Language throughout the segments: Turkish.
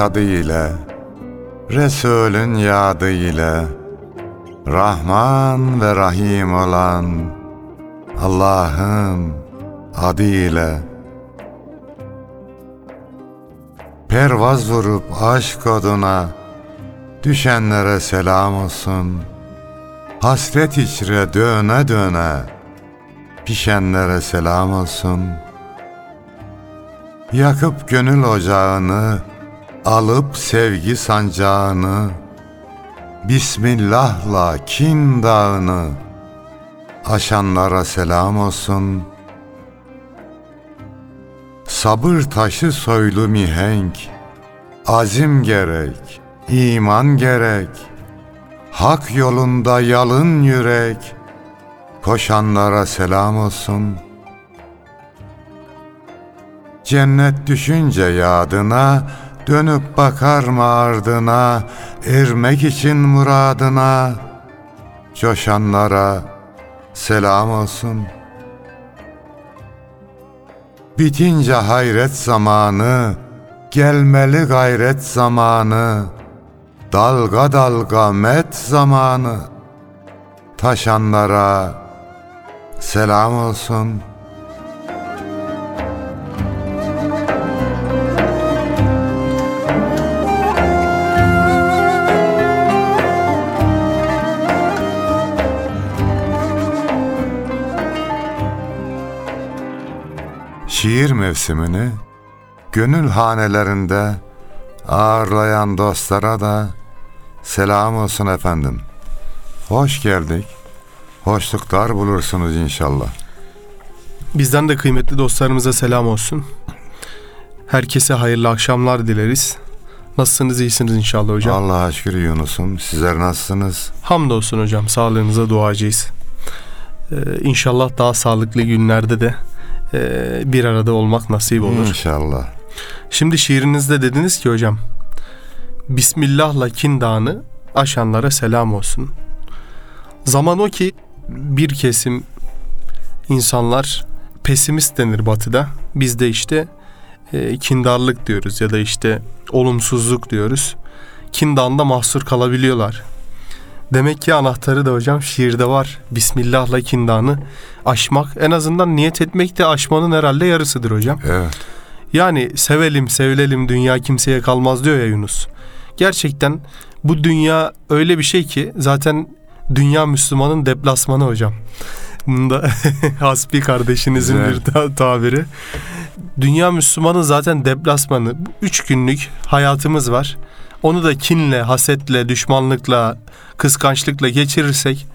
tadı ile, Resulün yadı ile, Rahman ve Rahim olan Allah'ın adı ile, Pervaz vurup aşk oduna, Düşenlere selam olsun, Hasret içre döne döne, Pişenlere selam olsun.'' Yakıp gönül ocağını, alıp sevgi sancağını, Bismillah'la kin dağını, aşanlara selam olsun. Sabır taşı soylu mihenk, azim gerek, iman gerek, Hak yolunda yalın yürek, koşanlara selam olsun.'' Cennet düşünce yadına, Dönüp bakar mı ardına, Ermek için muradına, Coşanlara selam olsun. Bitince hayret zamanı, Gelmeli gayret zamanı, Dalga dalga met zamanı, Taşanlara selam olsun.'' Şiir mevsimini gönül hanelerinde ağırlayan dostlara da selam olsun efendim. Hoş geldik. Hoşluklar bulursunuz inşallah. Bizden de kıymetli dostlarımıza selam olsun. Herkese hayırlı akşamlar dileriz. Nasılsınız, iyisiniz inşallah hocam? Allah'a şükür Yunus'um. Sizler nasılsınız? Hamdolsun hocam, sağlığınıza duacıyız. Ee, inşallah daha sağlıklı günlerde de bir arada olmak nasip olur. İnşallah. Şimdi şiirinizde dediniz ki hocam Bismillah'la kin dağını aşanlara selam olsun. Zaman o ki bir kesim insanlar pesimist denir batıda. Biz de işte e, kindarlık diyoruz ya da işte olumsuzluk diyoruz. Kindanda mahsur kalabiliyorlar. Demek ki anahtarı da hocam şiirde var. Bismillah'la kindanı aşmak. En azından niyet etmek de aşmanın herhalde yarısıdır hocam. Evet. Yani sevelim sevilelim dünya kimseye kalmaz diyor ya Yunus. Gerçekten bu dünya öyle bir şey ki zaten dünya Müslümanın deplasmanı hocam. Bunda Hasbi kardeşinizin Güzel. bir ta- tabiri. Dünya Müslümanın zaten deplasmanı. Üç günlük hayatımız var. Onu da kinle, hasetle, düşmanlıkla, kıskançlıkla geçirirsek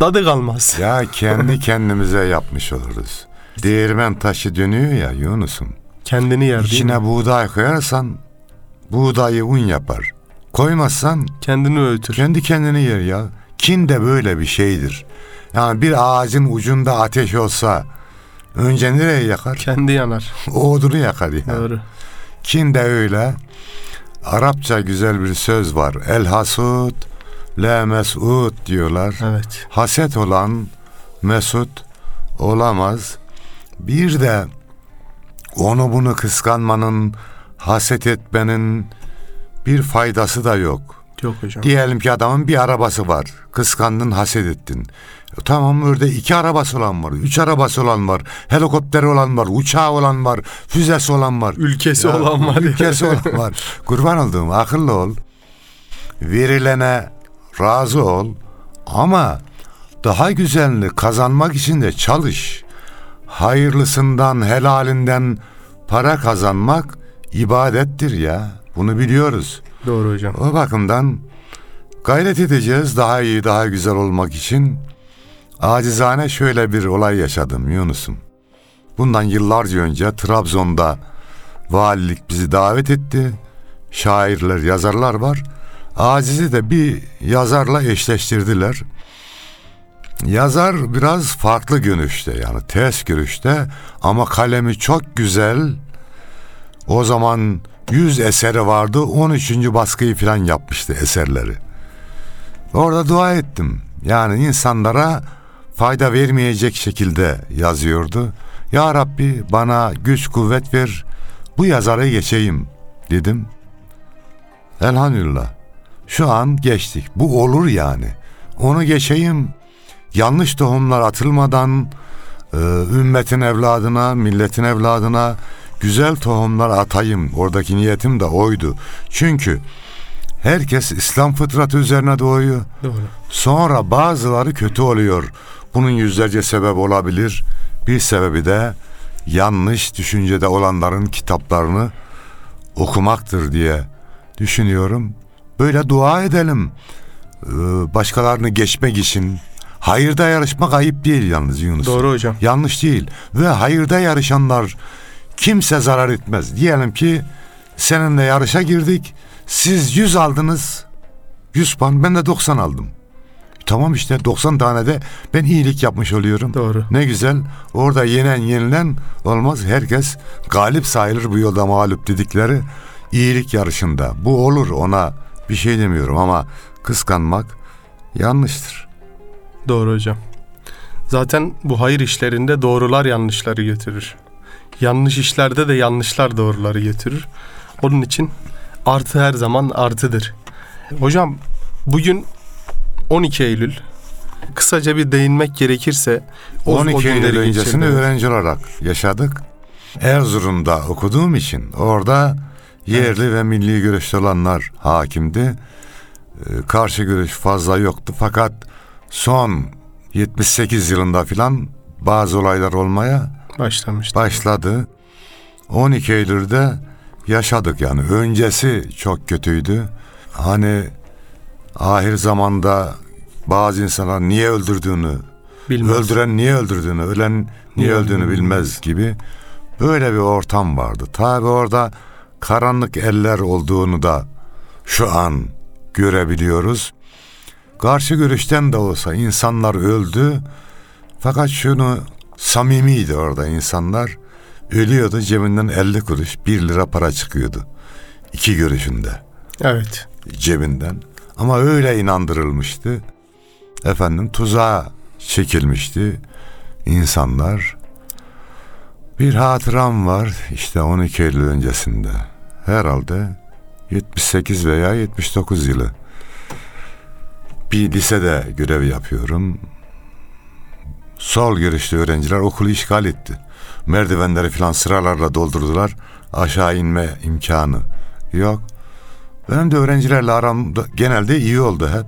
tadı kalmaz. Ya kendi kendimize yapmış oluruz. Değirmen taşı dönüyor ya Yunus'um. Kendini yer İçine buğday koyarsan buğdayı un yapar. Koymazsan kendini öğütür. Kendi kendini yer ya. Kin de böyle bir şeydir. Yani bir ağacın ucunda ateş olsa önce nereye yakar? Kendi yanar. O odunu yakar ya. Doğru. Kin de öyle. Arapça güzel bir söz var. El hasud le mesud diyorlar. Evet. Haset olan mesut olamaz. Bir de onu bunu kıskanmanın, haset etmenin bir faydası da yok. Yok hocam. Diyelim ki adamın bir arabası var. Kıskandın, haset ettin. Tamam orada iki arabası olan var, üç arabası olan var, helikopteri olan var, uçağı olan var, füzesi olan var. Ülkesi ya, olan var. Ülkesi olan var. Kurban olduğum akıllı ol. Verilene razı ol. Ama daha güzelini kazanmak için de çalış. Hayırlısından, helalinden para kazanmak ibadettir ya. Bunu biliyoruz. Doğru hocam. O bakımdan gayret edeceğiz daha iyi, daha güzel olmak için. Acizane şöyle bir olay yaşadım Yunus'um. Bundan yıllarca önce Trabzon'da valilik bizi davet etti. Şairler, yazarlar var. Aciz'i de bir yazarla eşleştirdiler. Yazar biraz farklı görüşte yani ters görüşte ama kalemi çok güzel. O zaman 100 eseri vardı 13. baskıyı falan yapmıştı eserleri. Orada dua ettim. Yani insanlara fayda vermeyecek şekilde yazıyordu. Ya Rabbi bana güç kuvvet ver bu yazarı geçeyim dedim. Elhamdülillah. Şu an geçtik. Bu olur yani. Onu geçeyim. Yanlış tohumlar atılmadan e, ümmetin evladına, milletin evladına güzel tohumlar atayım. Oradaki niyetim de oydu. Çünkü herkes İslam fıtratı üzerine doğuyor. Doğru. Sonra bazıları kötü oluyor. Bunun yüzlerce sebep olabilir. Bir sebebi de yanlış düşüncede olanların kitaplarını okumaktır diye düşünüyorum. Böyle dua edelim. Ee, Başkalarını geçmek için. Hayırda yarışmak ayıp değil yalnız Yunus. Doğru hocam. Yanlış değil. Ve hayırda yarışanlar kimse zarar etmez. Diyelim ki seninle yarışa girdik. Siz 100 aldınız. 100 puan ben de 90 aldım. Tamam işte 90 tane de ben iyilik yapmış oluyorum. Doğru. Ne güzel. Orada yenen yenilen olmaz. Herkes galip sayılır bu yolda mağlup dedikleri iyilik yarışında. Bu olur ona bir şey demiyorum ama kıskanmak yanlıştır. Doğru hocam. Zaten bu hayır işlerinde doğrular yanlışları götürür. Yanlış işlerde de yanlışlar doğruları götürür. Onun için artı her zaman artıdır. Hocam bugün 12 Eylül. Kısaca bir değinmek gerekirse o, 12 o Eylül öncesini öğrenci olarak yaşadık. Erzurum'da okuduğum için orada yerli ve milli görüşlü olanlar hakimdi. Ee, Karşı görüş fazla yoktu fakat son 78 yılında filan bazı olaylar olmaya başlamıştı. başladı. 12 Eylül'de yaşadık yani. Öncesi çok kötüydü. Hani ahir zamanda bazı insanlar niye öldürdüğünü Bilmez. Öldüren niye öldürdüğünü, ölen niye Niye öldüğünü bilmez gibi böyle bir ortam vardı. Tabi orada karanlık eller olduğunu da şu an görebiliyoruz. Karşı görüşten de olsa insanlar öldü. Fakat şunu samimiydi orada insanlar. Ölüyordu cebinden 50 kuruş 1 lira para çıkıyordu. İki görüşünde Evet. cebinden. Ama öyle inandırılmıştı. Efendim tuzağa çekilmişti insanlar. Bir hatıram var işte 12 Eylül öncesinde. Herhalde 78 veya 79 yılı. Bir lisede görev yapıyorum. Sol görüşlü öğrenciler okulu işgal etti. Merdivenleri filan sıralarla doldurdular. Aşağı inme imkanı yok. Benim de öğrencilerle aram genelde iyi oldu hep.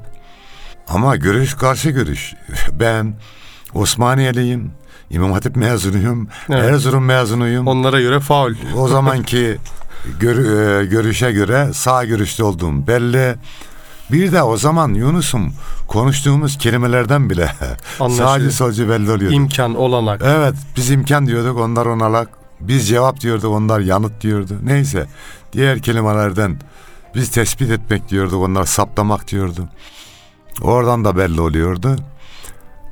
Ama görüş karşı görüş. Ben Osmaniyeliyim. İmam Hatip mezunuyum. Evet. Erzurum mezunuyum. Onlara göre faul. O zamanki gör- e, görüşe göre sağ görüşlü olduğum belli. Bir de o zaman Yunus'um konuştuğumuz kelimelerden bile sağcı solcu belli oluyordu. İmkan, olanak. Evet biz imkan diyorduk onlar onalak. Biz cevap diyorduk onlar yanıt diyordu. Neyse diğer kelimelerden biz tespit etmek diyorduk onlar saptamak diyordu. Oradan da belli oluyordu.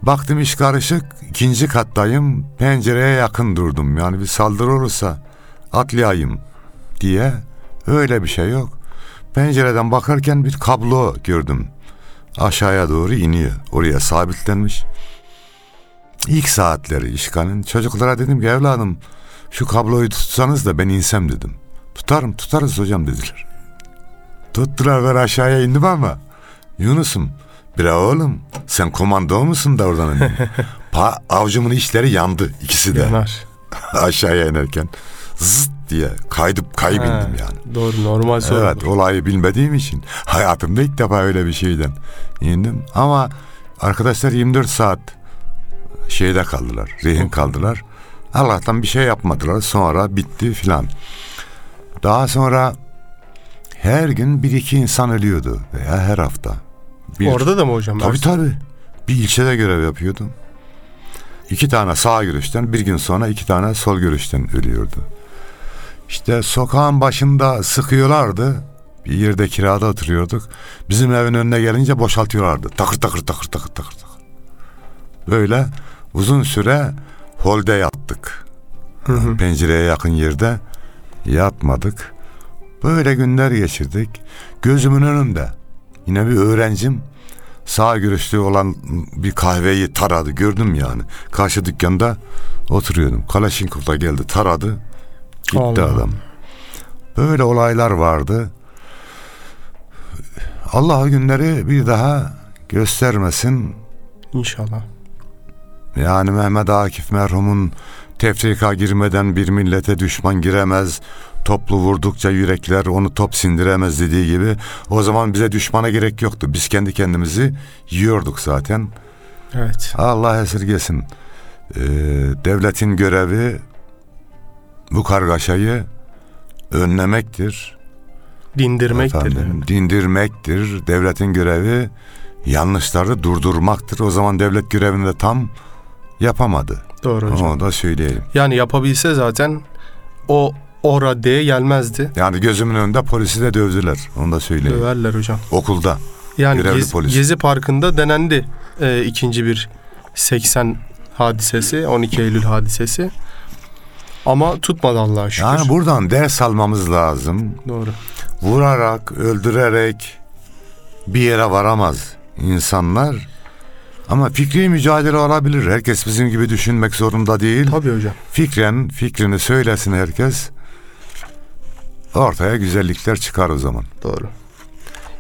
Baktım iş karışık ikinci kattayım pencereye yakın durdum. Yani bir saldırı olursa atlayayım diye öyle bir şey yok. Pencereden bakarken bir kablo gördüm. Aşağıya doğru iniyor. Oraya sabitlenmiş. İlk saatleri işgalin çocuklara dedim ki evladım şu kabloyu tutsanız da ben insem dedim. Tutarım tutarız hocam dediler. Tuttular aşağıya indim ama Yunus'um bre oğlum sen komando musun da oradan indin? pa, avcımın işleri yandı ikisi de Yanar. aşağıya inerken zıt diye kaydıp kayıp Ha, yani. Doğru normal soru. Evet olayı bilmediğim için hayatımda ilk defa öyle bir şeyden indim. Ama arkadaşlar 24 saat şeyde kaldılar, rehin kaldılar. Allah'tan bir şey yapmadılar. Sonra bitti filan. Daha sonra her gün bir iki insan ölüyordu veya her hafta. Bir, Orada da mı hocam? Tabii tabii. Bir ilçede görev yapıyordum. İki tane sağ görüşten bir gün sonra iki tane sol görüşten ölüyordu. İşte sokağın başında sıkıyorlardı. Bir yerde kirada oturuyorduk. Bizim evin önüne gelince boşaltıyorlardı. Takır takır takır takır takır takır. Böyle uzun süre holde yattık. Hı hı. Pencereye yakın yerde yatmadık. Böyle günler geçirdik. Gözümün önünde yine bir öğrencim sağ görüşlü olan bir kahveyi taradı. Gördüm yani. Karşı dükkanda oturuyordum. Kalaşinkov da geldi taradı. Gitti Allah. adam. Böyle olaylar vardı. Allah günleri bir daha göstermesin. İnşallah. Yani Mehmet Akif merhumun tefrika girmeden bir millete düşman giremez. Toplu vurdukça yürekler onu top sindiremez dediği gibi. O zaman bize düşmana gerek yoktu. Biz kendi kendimizi yiyorduk zaten. Evet. Allah esirgesin. Ee, devletin görevi bu kargaşayı önlemektir. Dindirmektir. Efendim, dindirmektir. Devletin görevi yanlışları durdurmaktır. O zaman devlet görevini de tam yapamadı. Doğru hocam. Onu da söyleyelim. Yani yapabilse zaten o o raddeye gelmezdi. Yani gözümün önünde polisi de dövdüler. Onu da söyleyeyim. Döverler hocam. Okulda. Yani Görevli Gez- polis. Gezi Parkı'nda denendi e, ikinci bir 80 hadisesi, 12 Eylül hadisesi. Ama tutmadı Allah'a şükür. Yani buradan ders almamız lazım. Doğru. Vurarak, öldürerek bir yere varamaz insanlar. Ama fikri mücadele olabilir. Herkes bizim gibi düşünmek zorunda değil. Tabii hocam. Fikren fikrini söylesin herkes. Ortaya güzellikler çıkar o zaman. Doğru.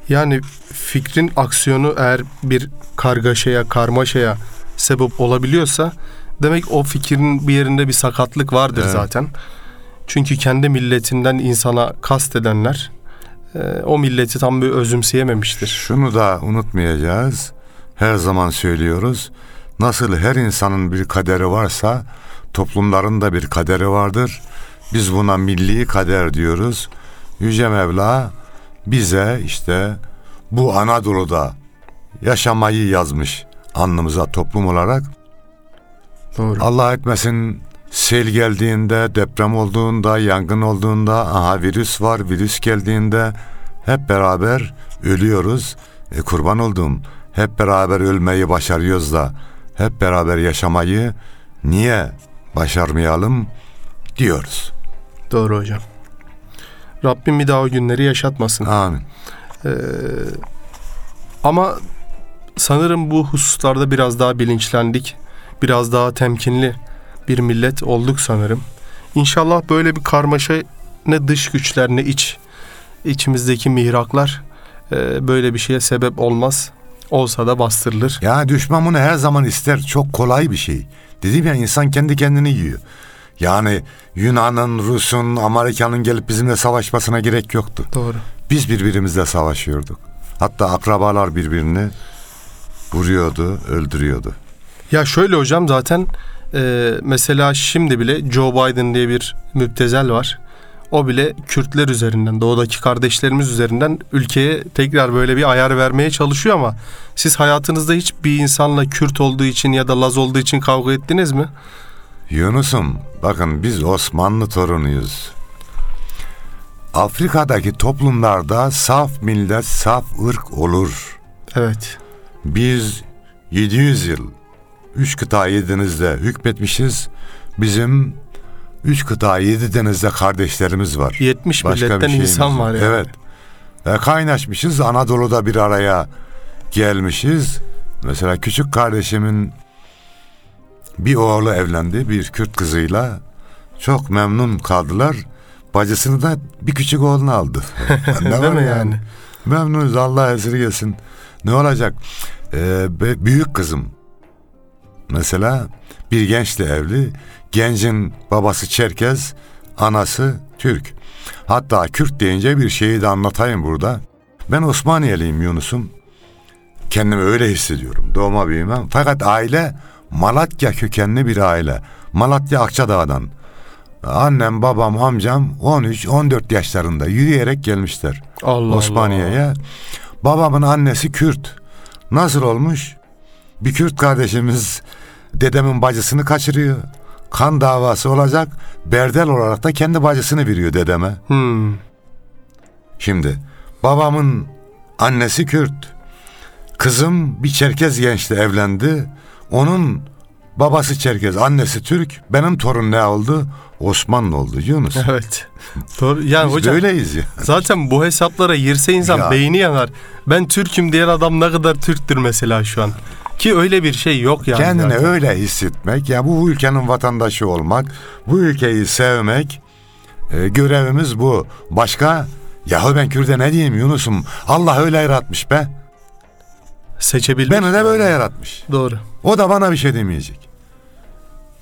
Yani fikrin aksiyonu eğer bir kargaşaya, karmaşaya sebep olabiliyorsa demek o fikrin bir yerinde bir sakatlık vardır Evet. zaten. Çünkü kendi milletinden insana kast edenler e, o milleti tam bir özümseyememiştir. Şunu da unutmayacağız. Her zaman söylüyoruz. Nasıl her insanın bir kaderi varsa toplumların da bir kaderi vardır. Biz buna milli kader diyoruz. Yüce Mevla bize işte bu Anadolu'da yaşamayı yazmış alnımıza toplum olarak. Doğru. Allah etmesin sel geldiğinde, deprem olduğunda, yangın olduğunda, aha virüs var, virüs geldiğinde hep beraber ölüyoruz. E, kurban olduğum hep beraber ölmeyi başarıyoruz da hep beraber yaşamayı niye başarmayalım diyoruz. Doğru hocam. Rabbim bir daha o günleri yaşatmasın. Amin. Ee, ama sanırım bu hususlarda biraz daha bilinçlendik. Biraz daha temkinli bir millet olduk sanırım. İnşallah böyle bir karmaşa ne dış güçler ne iç içimizdeki mihraklar e, böyle bir şeye sebep olmaz. Olsa da bastırılır. Ya düşman bunu her zaman ister. Çok kolay bir şey. Dedim ya insan kendi kendini yiyor. Yani Yunan'ın, Rus'un, Amerika'nın gelip bizimle savaşmasına gerek yoktu. Doğru. Biz birbirimizle savaşıyorduk. Hatta akrabalar birbirini vuruyordu, öldürüyordu. Ya şöyle hocam zaten e, mesela şimdi bile Joe Biden diye bir müptezel var. O bile Kürtler üzerinden, doğudaki kardeşlerimiz üzerinden ülkeye tekrar böyle bir ayar vermeye çalışıyor ama siz hayatınızda hiç bir insanla Kürt olduğu için ya da Laz olduğu için kavga ettiniz mi? Yunus'um bakın biz Osmanlı torunuyuz. Afrika'daki toplumlarda saf millet, saf ırk olur. Evet. Biz 700 yıl üç kıta yedi denizde hükmetmişiz. Bizim üç kıta yedi denizde kardeşlerimiz var. 70 Başka milletten insan var yani. Evet. Ve kaynaşmışız. Anadolu'da bir araya gelmişiz. Mesela küçük kardeşimin bir oğlu evlendi bir Kürt kızıyla. Çok memnun kaldılar. Bacısını da bir küçük oğlunu aldı. ne Değil var mi yani? yani? Memnunuz Allah esirgesin. Ne olacak? Ee, büyük kızım mesela bir gençle evli. Gencin babası Çerkez, anası Türk. Hatta Kürt deyince bir şeyi de anlatayım burada. Ben Osmaniyeliyim Yunus'um. Kendimi öyle hissediyorum. Doğma büyümem. Fakat aile Malatya kökenli bir aile. Malatya Akçadağ'dan. Annem, babam, amcam 13-14 yaşlarında yürüyerek gelmişler. Allah Osmaniye'ye. Babamın annesi Kürt. Nasıl olmuş? Bir Kürt kardeşimiz dedemin bacısını kaçırıyor. Kan davası olacak. Berdel olarak da kendi bacısını veriyor dedeme. Hmm. Şimdi babamın annesi Kürt. Kızım bir Çerkez gençle evlendi. Onun babası Çerkez, annesi Türk. Benim torun ne oldu? Osmanlı oldu Yunus. Evet. Doğru. Yani Biz hocam böyleyiz ya. zaten bu hesaplara girse insan Ya. beyni yanar. Ben Türk'üm diyen adam ne kadar Türktür mesela şu an. Ki öyle bir şey yok yani. Kendini zaten. öyle hissetmek, ya bu ülkenin vatandaşı olmak, bu ülkeyi sevmek, e, görevimiz bu. Başka Yahu ben Kürt'e ne diyeyim Yunus'um? Allah öyle yaratmış be. Seçebilmiş. Beni de böyle yaratmış. Doğru. O da bana bir şey demeyecek.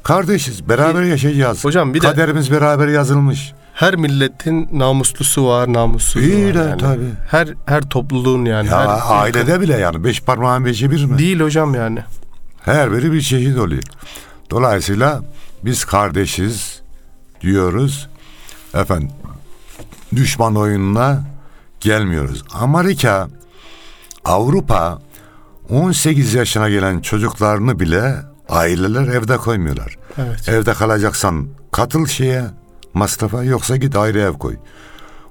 Kardeşiz, beraber yaşayacağız. Hocam bir de- Kaderimiz beraber yazılmış. Her milletin namuslusu var, namussuzu İyi var. de yani. tabii. Her her topluluğun yani. Ya her ailede bile yani beş parmağın beşi bir mi? Değil hocam yani. Her biri bir çeşit oluyor. Dolayısıyla biz kardeşiz diyoruz. Efendim düşman oyununa gelmiyoruz. Amerika, Avrupa 18 yaşına gelen çocuklarını bile aileler evde koymuyorlar. Evet. Evde kalacaksan katıl şeye masrafa yoksa git ayrı ev koy.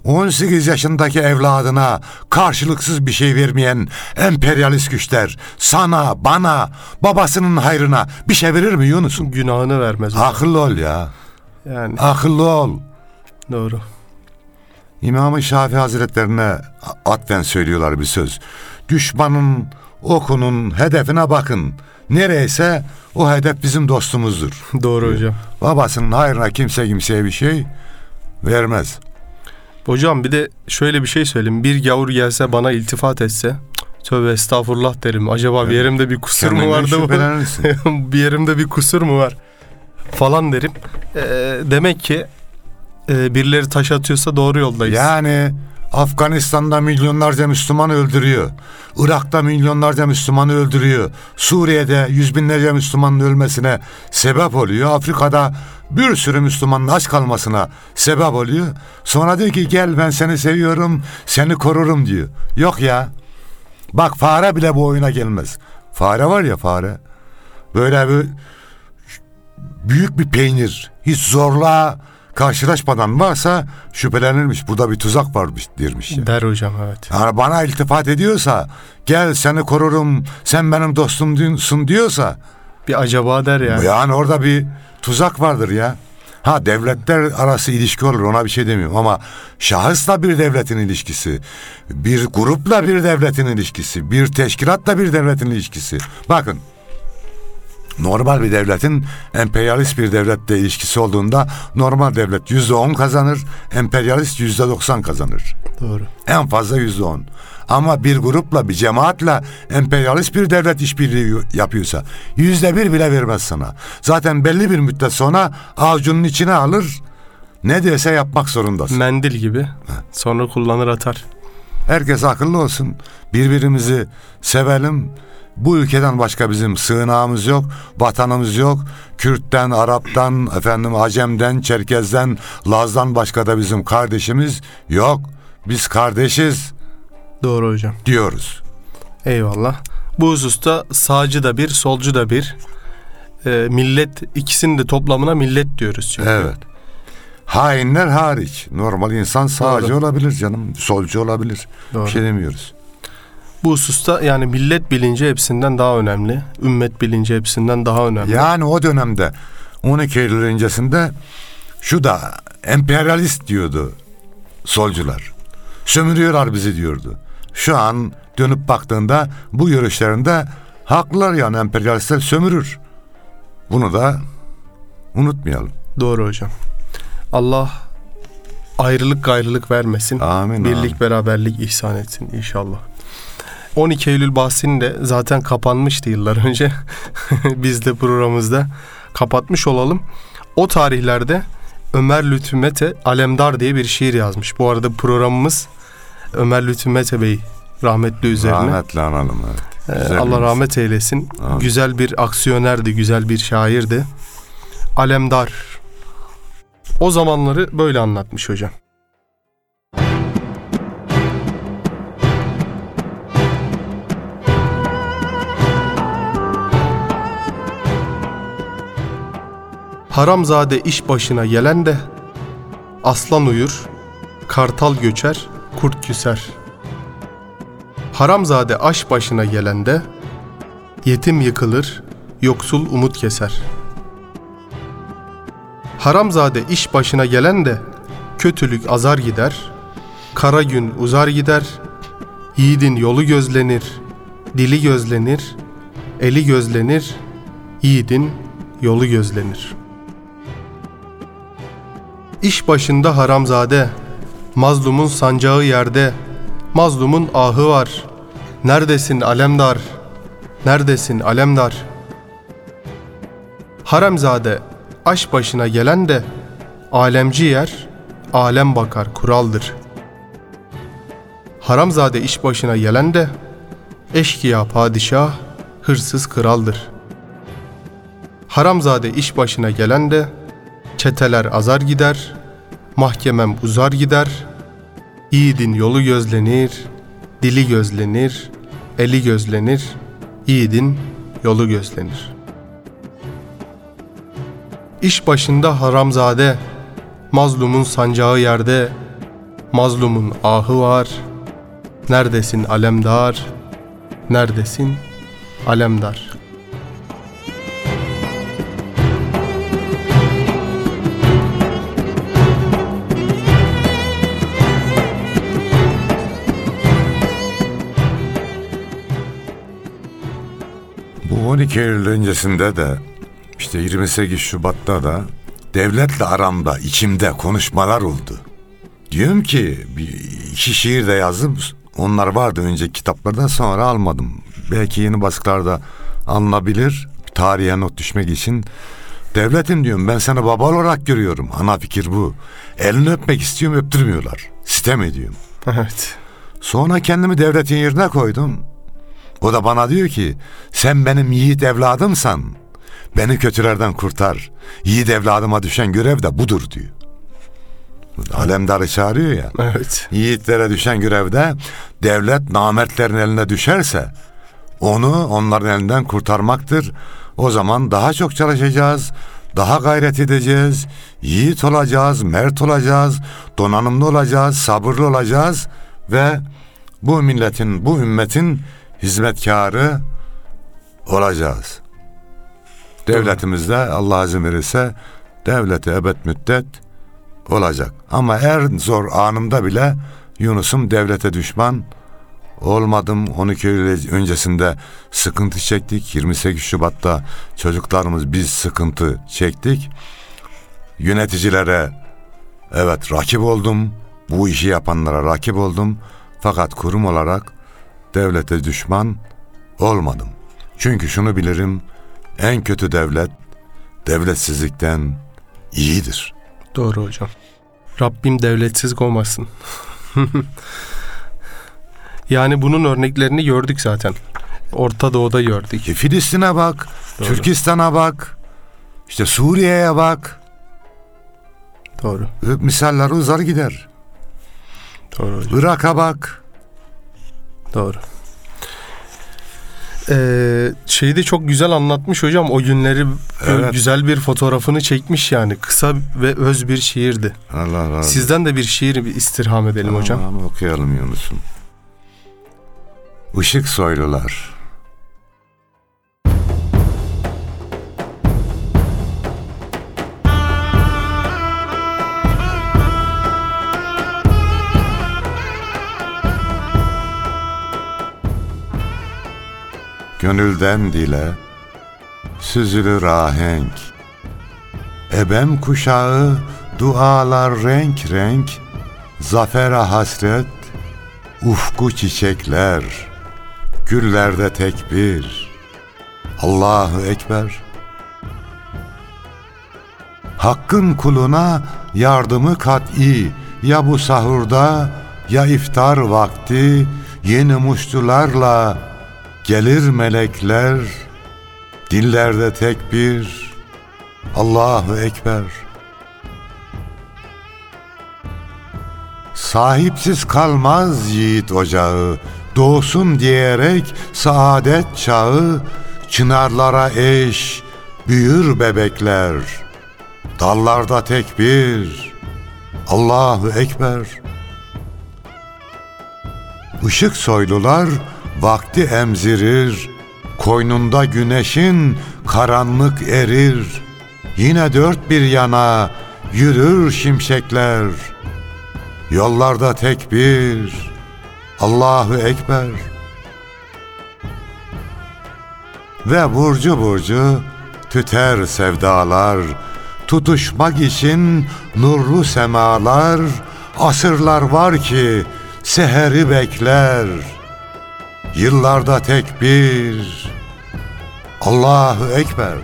18 yaşındaki evladına karşılıksız bir şey vermeyen emperyalist güçler sana, bana, babasının hayrına bir şey verir mi Yunus'um? Günahını vermez. hocam. Akıllı ol ya. Yani Akıllı ol. doğru. İmam-ı Şafii Hazretlerine atfen söylüyorlar bir söz. Düşmanın okunun hedefine bakın. Nereyse o hedef bizim dostumuzdur. Doğru hocam. Babasının hayrına kimse kimseye bir şey vermez. Hocam bir de şöyle bir şey söyleyeyim. Bir gavur gelse bana iltifat etse tövbe estağfurullah derim. Acaba bir yerimde bir kusur mu Kendinden vardı bu? şüphelenirsin. bir yerimde bir kusur mu var? Falan derim. Ee, demek ki e, birileri taş atıyorsa doğru yoldayız. Yani Afganistan'da milyonlarca Müslüman öldürüyor. Irak'ta milyonlarca Müslümanı öldürüyor. Suriye'de yüz binlerce Müslümanın ölmesine sebep oluyor. Afrika'da bir sürü Müslümanın aç kalmasına sebep oluyor. Sonra diyor ki gel ben seni seviyorum, seni korurum diyor. Yok ya. Bak fare bile bu oyuna gelmez. Fare var ya fare. Böyle bir büyük bir peynir. Hiç zorla karşılaşmadan varsa şüphelenirmiş. Burada bir tuzak varmış dermiş. ya. Der hocam evet. Yani bana iltifat ediyorsa gel seni korurum sen benim dostumsun diyorsa Bir acaba der yani. yani orada bir tuzak vardır ya. Ha devletler arası ilişki olur ona bir şey demiyorum ama şahısla bir devletin ilişkisi, bir grupla bir devletin ilişkisi, bir teşkilatla bir devletin ilişkisi. Bakın normal bir devletin emperyalist bir devletle ilişkisi olduğunda normal devlet yüzde on kazanır, emperyalist yüzde doksan kazanır. Doğru. En fazla yüzde on. Ama bir grupla bir cemaatle emperyalist bir devlet işbirliği yapıyorsa yüzde bir bile vermez sana. Zaten belli bir müddet sonra avucunun içine alır ne dese yapmak zorundasın. Mendil gibi. Sonra kullanır atar. Herkes akıllı olsun. Birbirimizi sevelim. Bu ülkeden başka bizim sığınağımız yok, vatanımız yok. Kürt'ten, Arap'tan, efendim Acem'den, Çerkez'den, Laz'dan başka da bizim kardeşimiz yok. Biz kardeşiz Doğru hocam. diyoruz. Eyvallah. Bu hususta sağcı da bir, solcu da bir. Ee, millet ikisinin de toplamına millet diyoruz çünkü. Evet. Hainler hariç. Normal insan sağcı Doğru. olabilir canım. Solcu olabilir. Doğru. Bir şey demiyoruz. Bu hususta yani millet bilinci hepsinden daha önemli. Ümmet bilinci hepsinden daha önemli. Yani o dönemde 12 Eylül öncesinde şu da emperyalist diyordu solcular. Sömürüyorlar bizi diyordu. Şu an dönüp baktığında bu görüşlerinde haklılar yani emperyalistler sömürür. Bunu da unutmayalım. Doğru hocam. Allah ayrılık gayrılık vermesin. Amin. Birlik amin. beraberlik ihsan etsin inşallah. 12 Eylül bahsini de zaten kapanmıştı yıllar önce. Biz de programımızda kapatmış olalım. O tarihlerde Ömer Lütfü Mete Alemdar diye bir şiir yazmış. Bu arada programımız Ömer Lütfü Mete Bey rahmetli üzerine. Rahmetle analım. Evet. Ee, Güzel Allah rahmet eylesin. Amin. Güzel bir aksiyonerdi, güzel bir şairdi. Alemdar. O zamanları böyle anlatmış hocam. Haramzade iş başına gelen de aslan uyur, kartal göçer, kurt küser. Haramzade aş başına gelende yetim yıkılır, yoksul umut keser. Haramzade iş başına gelen de kötülük azar gider, kara gün uzar gider, yiğidin yolu gözlenir, dili gözlenir, eli gözlenir, yiğidin yolu gözlenir. İş başında haramzade, Mazlumun sancağı yerde, mazlumun ahı var. Neredesin alemdar? Neredesin alemdar? Haremzade aş başına gelen de alemci yer, alem bakar kuraldır. Haramzade iş başına gelen de eşkıya padişah, hırsız kraldır. Haramzade iş başına gelen de çeteler azar gider, mahkemem uzar gider, yiğidin yolu gözlenir, dili gözlenir, eli gözlenir, yiğidin yolu gözlenir. İş başında haramzade, mazlumun sancağı yerde, mazlumun ahı var. Neredesin alemdar, neredesin alemdar. Bu 12 Eylül öncesinde de işte 28 Şubat'ta da devletle aramda içimde konuşmalar oldu. Diyorum ki bir iki şiir de yazdım. Onlar vardı önce kitaplarda sonra almadım. Belki yeni baskılarda alınabilir. Tarihe not düşmek için. Devletim diyorum ben seni baba olarak görüyorum. Ana fikir bu. Elini öpmek istiyorum öptürmüyorlar. Sitem ediyorum. Evet. Sonra kendimi devletin yerine koydum. O da bana diyor ki sen benim yiğit evladımsan beni kötülerden kurtar. Yiğit evladıma düşen görev de budur diyor. Alemdarı çağırıyor ya. Evet. Yiğitlere düşen görevde devlet namertlerin eline düşerse onu onların elinden kurtarmaktır. O zaman daha çok çalışacağız, daha gayret edeceğiz, yiğit olacağız, mert olacağız, donanımlı olacağız, sabırlı olacağız ve bu milletin, bu ümmetin hizmetkarı olacağız. Devletimizde Allah izin verirse devlete ebed müddet olacak. Ama en zor anımda bile Yunus'um devlete düşman olmadım. 12 Eylül öncesinde sıkıntı çektik. 28 Şubat'ta çocuklarımız biz sıkıntı çektik. Yöneticilere evet rakip oldum. Bu işi yapanlara rakip oldum. Fakat kurum olarak devlete düşman olmadım. Çünkü şunu bilirim. En kötü devlet devletsizlikten iyidir. Doğru hocam. Rabbim devletsiz kovmasın. yani bunun örneklerini gördük zaten. Orta Doğu'da gördük. E, Filistin'e bak, Doğru. Türkistan'a bak, işte Suriye'ye bak. Doğru. E, Misaller uzar gider. Doğru hocam. Irak'a bak. Doğru. Ee, şeyi de çok güzel anlatmış hocam. O günleri Evet. güzel bir fotoğrafını çekmiş yani. Kısa ve öz bir şiirdi. Allah razı olsun. Sizden de bir şiir bir istirham edelim hocam. Tamam, okuyalım Yunus'um. Işık soylular. Gönülden dile süzülür ahenk. Ebem kuşağı dualar renk renk. Zafere hasret, ufku çiçekler, güllerde tekbir, Allahu Ekber. Hakkın kuluna yardımı kat'i, ya bu sahurda ya iftar vakti, yeni muştularla gelir melekler, dillerde tekbir, Allahu Ekber.'' Sahipsiz kalmaz yiğit ocağı, doğsun diyerek saadet çağı, çınarlara eş, büyür bebekler. Dallarda tekbir, Allahu Ekber. Işık soylular vakti emzirir, koynunda güneşin karanlık erir. Yine dört bir yana yürür şimşekler.'' Yollarda tekbir, Allahu Ekber. Ve burcu burcu tüter sevdalar, tutuşmak için nurlu semalar, Asırlar var ki seheri bekler. Yıllarda tek bir Allahu Ekber.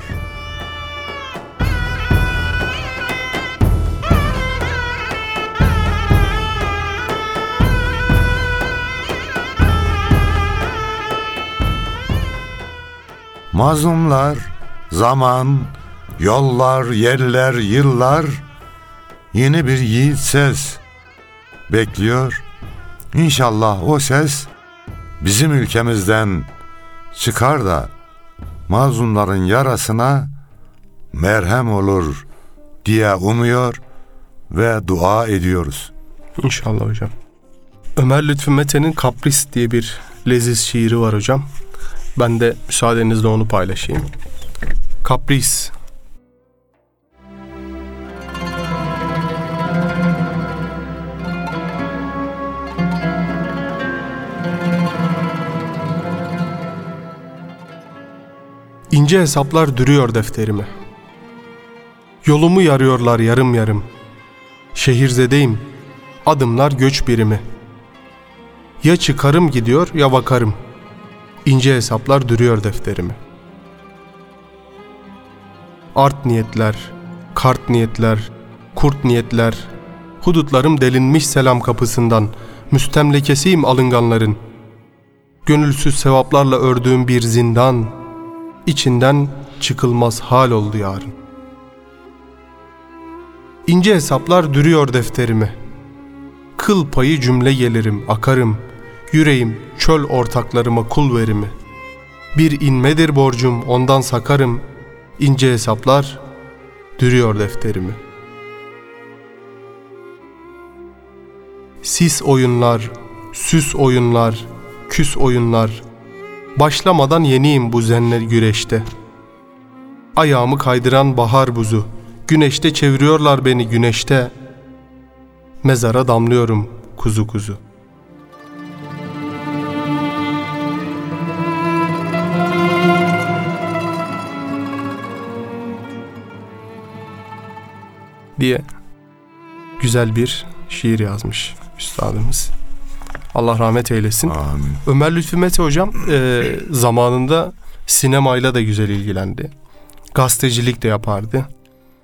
Mazlumlar, zaman, yollar, yerler, yıllar yeni bir yiğit ses bekliyor. İnşallah o ses bizim ülkemizden çıkar da mazlumların yarasına merhem olur diye umuyor ve dua ediyoruz. İnşallah hocam. Ömer Lütfü Mete'nin Kapris diye bir leziz şiiri var hocam. Ben de müsaadenizle onu paylaşayım. Kapris. İnce hesaplar dürüyor defterimi. Yolumu yarıyorlar yarım yarım. Şehirzedeyim, adımlar göç birimi. Ya çıkarım gidiyor ya bakarım. İnce hesaplar duruyor defterimi. Art niyetler, kart niyetler, kurt niyetler, hudutlarım delinmiş selam kapısından, müstemlekesiyim alınganların. Gönülsüz sevaplarla ördüğüm bir zindan, içinden çıkılmaz hal oldu yarın. İnce hesaplar dürüyor defterimi. Kıl payı cümle gelirim, akarım. Yüreğim çöl ortaklarıma kul verimi. Bir inmedir borcum ondan sakarım. İnce hesaplar dürüyor defterimi. Sis oyunlar, süs oyunlar, küs oyunlar. Başlamadan yeniyim bu zenler güreşte. Ayağımı kaydıran bahar buzu. Güneşte çeviriyorlar beni güneşte. Mezara damlıyorum kuzu kuzu. diye güzel bir şiir yazmış üstadımız. Allah rahmet eylesin. Amin. Ömer Lütfü Mete hocam e, zamanında sinemayla da güzel ilgilendi. Gazetecilik de yapardı.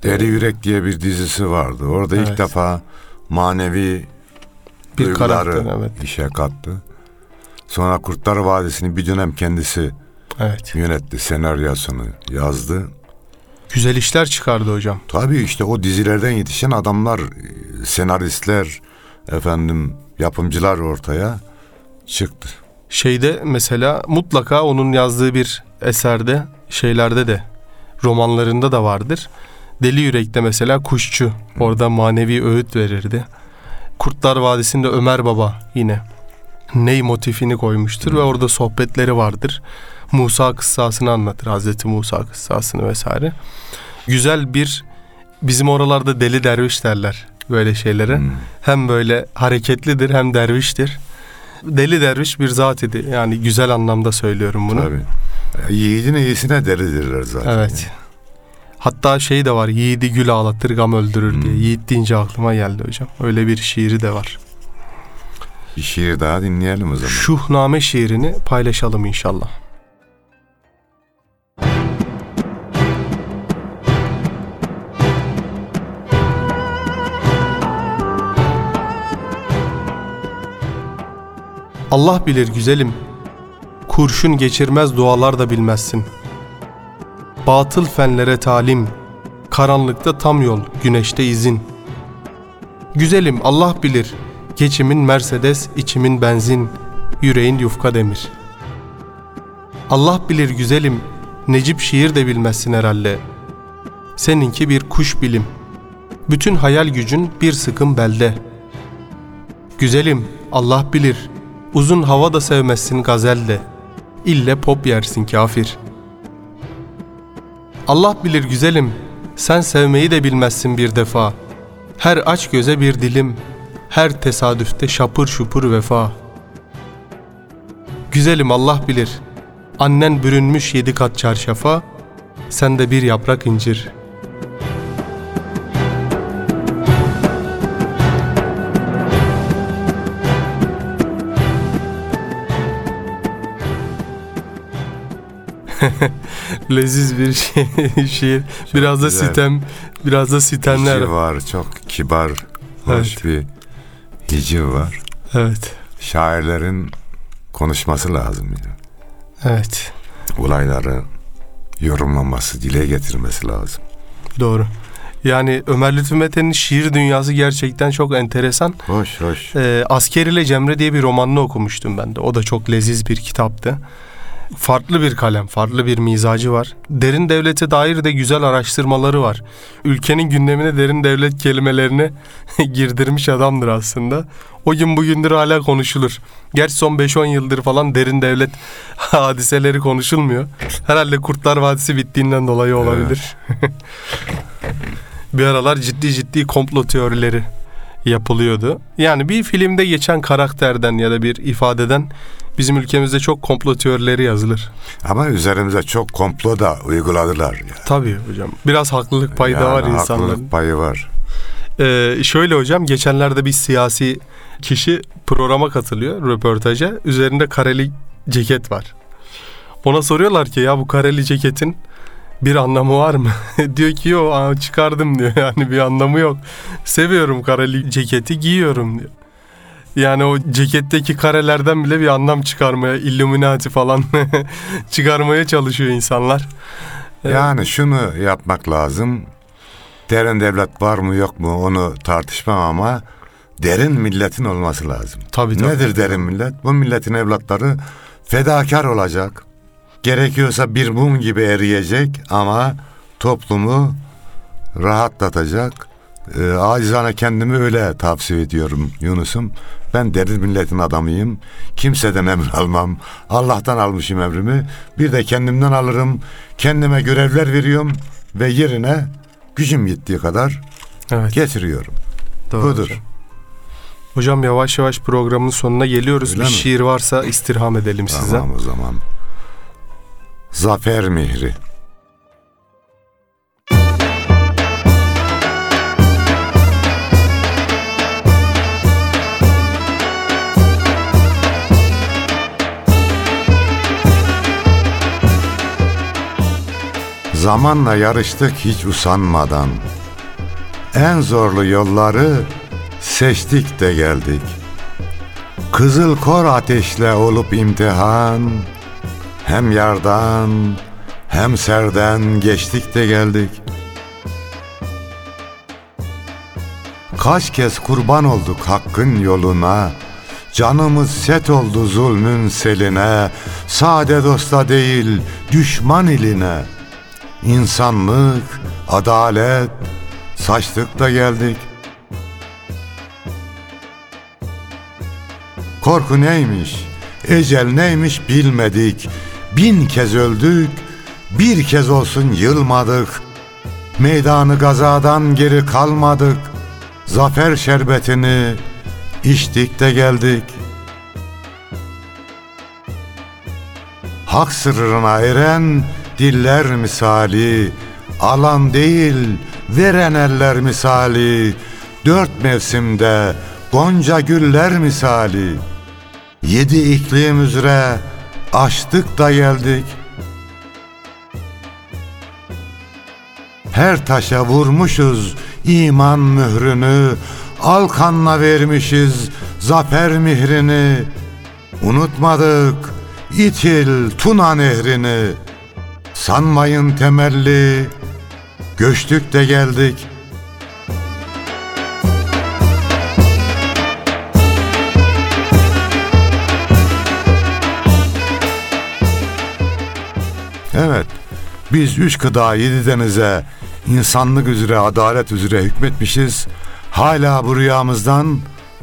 Deri Yürek diye bir dizisi vardı. Orada Evet. ilk defa manevi Bir duyguları karakter evet. işe kattı. Sonra Kurtlar Vadisi'ni bir dönem kendisi Evet. yönetti, senaryosunu yazdı. Güzel işler çıkardı hocam. Tabii işte o dizilerden yetişen adamlar, e, senaristler, efendim yapımcılar ortaya çıktı. Şeyde mesela mutlaka onun yazdığı bir eserde şeylerde de romanlarında da vardır. Deli Yürek'te mesela kuşçu orada manevi öğüt verirdi. Kurtlar Vadisi'nde Ömer Baba yine ney motifini koymuştur ve orada sohbetleri vardır. Musa kıssasını anlatır. Hazreti Musa kıssasını vesaire. Güzel bir bizim oralarda deli derviş derler böyle şeylere. Hmm. Hem böyle hareketlidir hem derviştir. Deli derviş bir zat idi. Yani güzel anlamda söylüyorum bunu. Tabii. E, Yiğidin iyisine delidirler zaten. Evet. Hatta şey de var. Yiğidi gül ağlatır gam öldürür diye. Hmm. Yiğit deyince aklıma geldi hocam. Öyle bir şiiri de var. Bir şiir daha dinleyelim o zaman. Şuhname şiirini paylaşalım inşallah. Allah bilir güzelim. Kurşun geçirmez dualar da bilmezsin. Batıl fenlere talim, karanlıkta tam yol, güneşte izin. Güzelim Allah bilir, geçimin Mercedes, içimin benzin, yüreğin yufka demir. Allah bilir güzelim, Necip şiir de bilmezsin herhalde. Seninki bir kuş bilim, bütün hayal gücün bir sıkım belde. Güzelim Allah bilir, uzun hava da sevmezsin gazelde. İlle pop yersin kafir. Allah bilir güzelim, sen sevmeyi de bilmezsin bir defa. Her aç göze bir dilim, her tesadüfte şapır şupur vefa. Güzelim Allah bilir, annen bürünmüş yedi kat çarşafa, sen de bir yaprak incir.'' Leziz bir şey, şiir. Biraz da güzel. sitem, biraz da sitemler. Hiciv var, çok kibar, hoş Evet. bir hiciv var. Evet. Şairlerin konuşması lazım yani. Evet. Olayları yorumlaması, dile getirmesi lazım. Doğru. Yani Ömer Lütfü Mete'nin şiir dünyası gerçekten çok enteresan. Hoş hoş. Ee, Asker ile Cemre diye bir romanını okumuştum ben de. O da çok leziz bir kitaptı. Farklı bir kalem, farklı bir mizacı var. Derin devlete dair de güzel araştırmaları var. Ülkenin gündemine derin devlet kelimelerini girdirmiş adamdır aslında. O gün bugündür hala konuşulur. Gerçi son 5-10 yıldır falan derin devlet hadiseleri konuşulmuyor. Herhalde Kurtlar Vadisi bittiğinden dolayı olabilir. bir aralar ciddi ciddi komplo teorileri yapılıyordu. Yani bir filmde geçen karakterden ya da bir ifadeden bizim ülkemizde çok komplo teorileri yazılır. Ama üzerimize çok komplo da uyguladılar. Yani. Tabii hocam. Biraz haklılık payı da var Yani insanların. Haklılık payı var. Ee, şöyle hocam geçenlerde bir siyasi kişi programa katılıyor röportaja. Üzerinde kareli ceket var. Ona soruyorlar ki ya bu kareli ceketin bir anlamı var mı? diyor ki yok çıkardım diyor yani bir anlamı yok. Seviyorum kareli ceketi giyiyorum diyor. Yani o ceketteki karelerden bile bir anlam çıkarmaya, Illuminati falan çıkarmaya çalışıyor insanlar. Yani şunu yapmak lazım. Derin devlet var mı yok mu onu tartışmam ama derin milletin olması lazım. Tabii tabii. Nedir derin millet? Bu milletin evlatları fedakar olacak. Gerekiyorsa bir mum gibi eriyecek ama toplumu rahatlatacak. Ee, acizane kendimi öyle tavsiye ediyorum Yunus'um. Ben derin milletin adamıyım. Kimseden emir almam. Allah'tan almışım emrimi. Bir de kendimden alırım. Kendime görevler veriyorum ve yerine gücüm yettiği kadar Evet. getiriyorum. Doğru Budur. hocam. Hocam yavaş yavaş programın sonuna geliyoruz. Öyle bir mi? şiir varsa istirham edelim size. Tamam o zaman. Zafer Mihri. Zamanla yarıştık hiç usanmadan. En zorlu yolları seçtik de geldik. Kızıl kor ateşle olup imtihan. Hem yardan hem serden geçtik de geldik. Kaç kez kurban olduk hakkın yoluna. Canımız set oldu zulmün seline. Sade dosta değil düşman iline İnsanlık, adalet saçtık da geldik Korku neymiş, ecel neymiş bilmedik. Bin kez öldük, bir kez olsun yılmadık. Meydanı gazadan geri kalmadık. Zafer şerbetini içtik de geldik. Hak sırrına eren diller misali, alan değil veren eller misali, dört mevsimde gonca güller misali. Yedi iklim üzere açtık da geldik. Her taşa vurmuşuz iman mührünü, Alkanla vermişiz zafer mihrini. Unutmadık İtil Tuna nehrini. Sanmayın temelli, göçtük de geldik. Evet, biz üç kıta yedi denize, insanlık üzere, adalet üzere hükmetmişiz. Hala bu rüyamızdan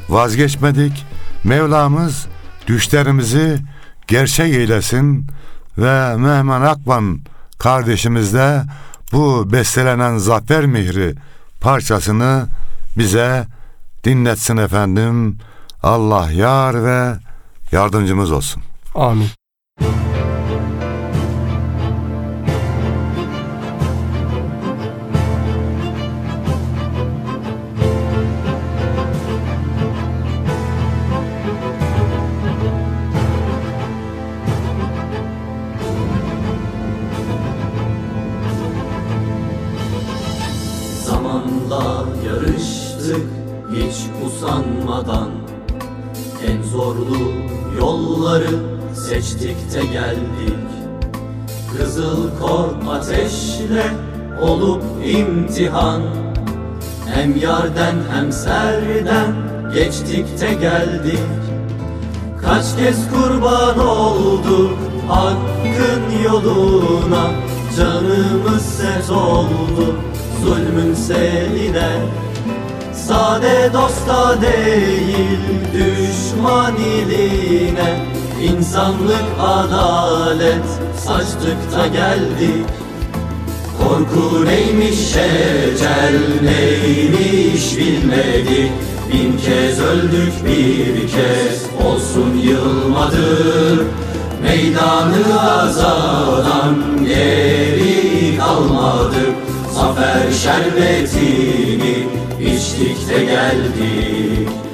vazgeçmedik. Mevlamız düşlerimizi gerçek eylesin ve Mehmet Akban kardeşimiz de bu bestelenen zafer mihri parçasını bize dinletsin efendim. Allah yar ve yardımcımız olsun. Amin. Zorlu yolları seçtik de geldik. Kızıl kor ateşle olup imtihan. Hem yarden hem serden geçtik de geldik. Kaç kez kurban olduk hakkın yoluna. Canımız set oldu zulmün seline. Sade dosta değil düşman iline İnsanlık adalet saçtık da geldik Korku neymiş ecel neymiş bilmedik Bin kez öldük bir kez olsun yılmadık Meydanı azadan geri kalmadık Zafer şerbetini içtik de geldik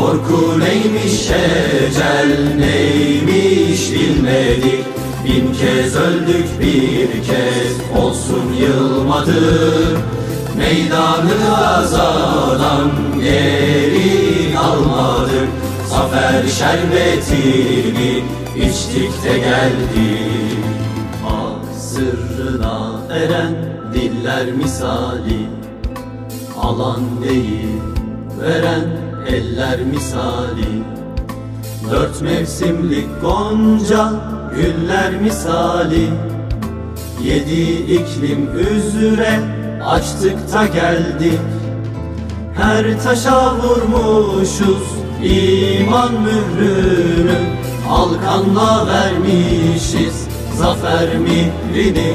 Korku neymiş ecel neymiş bilmedik. Bin kez öldük bir kez olsun yılmadık. Meydanı azadan geri kalmadık. Zafer şerbetini içtik de geldik. Hak sırrına eren diller misali Alan değil veren eller misali. Dört mevsimlik gonca güller misali. Yedi iklim üzere açtık da geldik. Her taşa vurmuşuz iman mührünü. Alkanla vermişiz zafer mihrini.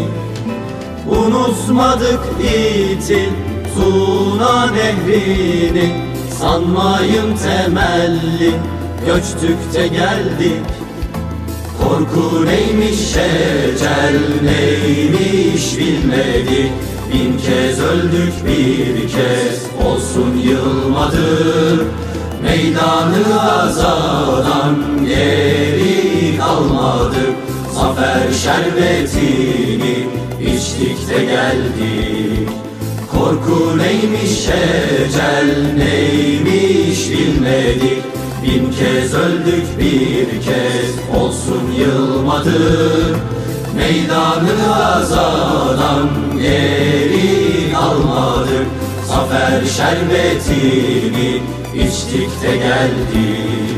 Unutmadık itin Tuna nehrini Sanmayın temelli Göçtük de geldik. Korku neymiş ecel neymiş bilmedik. Bin kez öldük bir kez olsun yılmadık. Meydanı azadan geri kalmadık. Zafer şerbetini içtik de geldik Korku neymiş ecel neymiş bilmedik. Bin kez öldük bir kez olsun yılmadık Meydanı azadan geri kalmadık. Zafer şerbetini içtik de geldik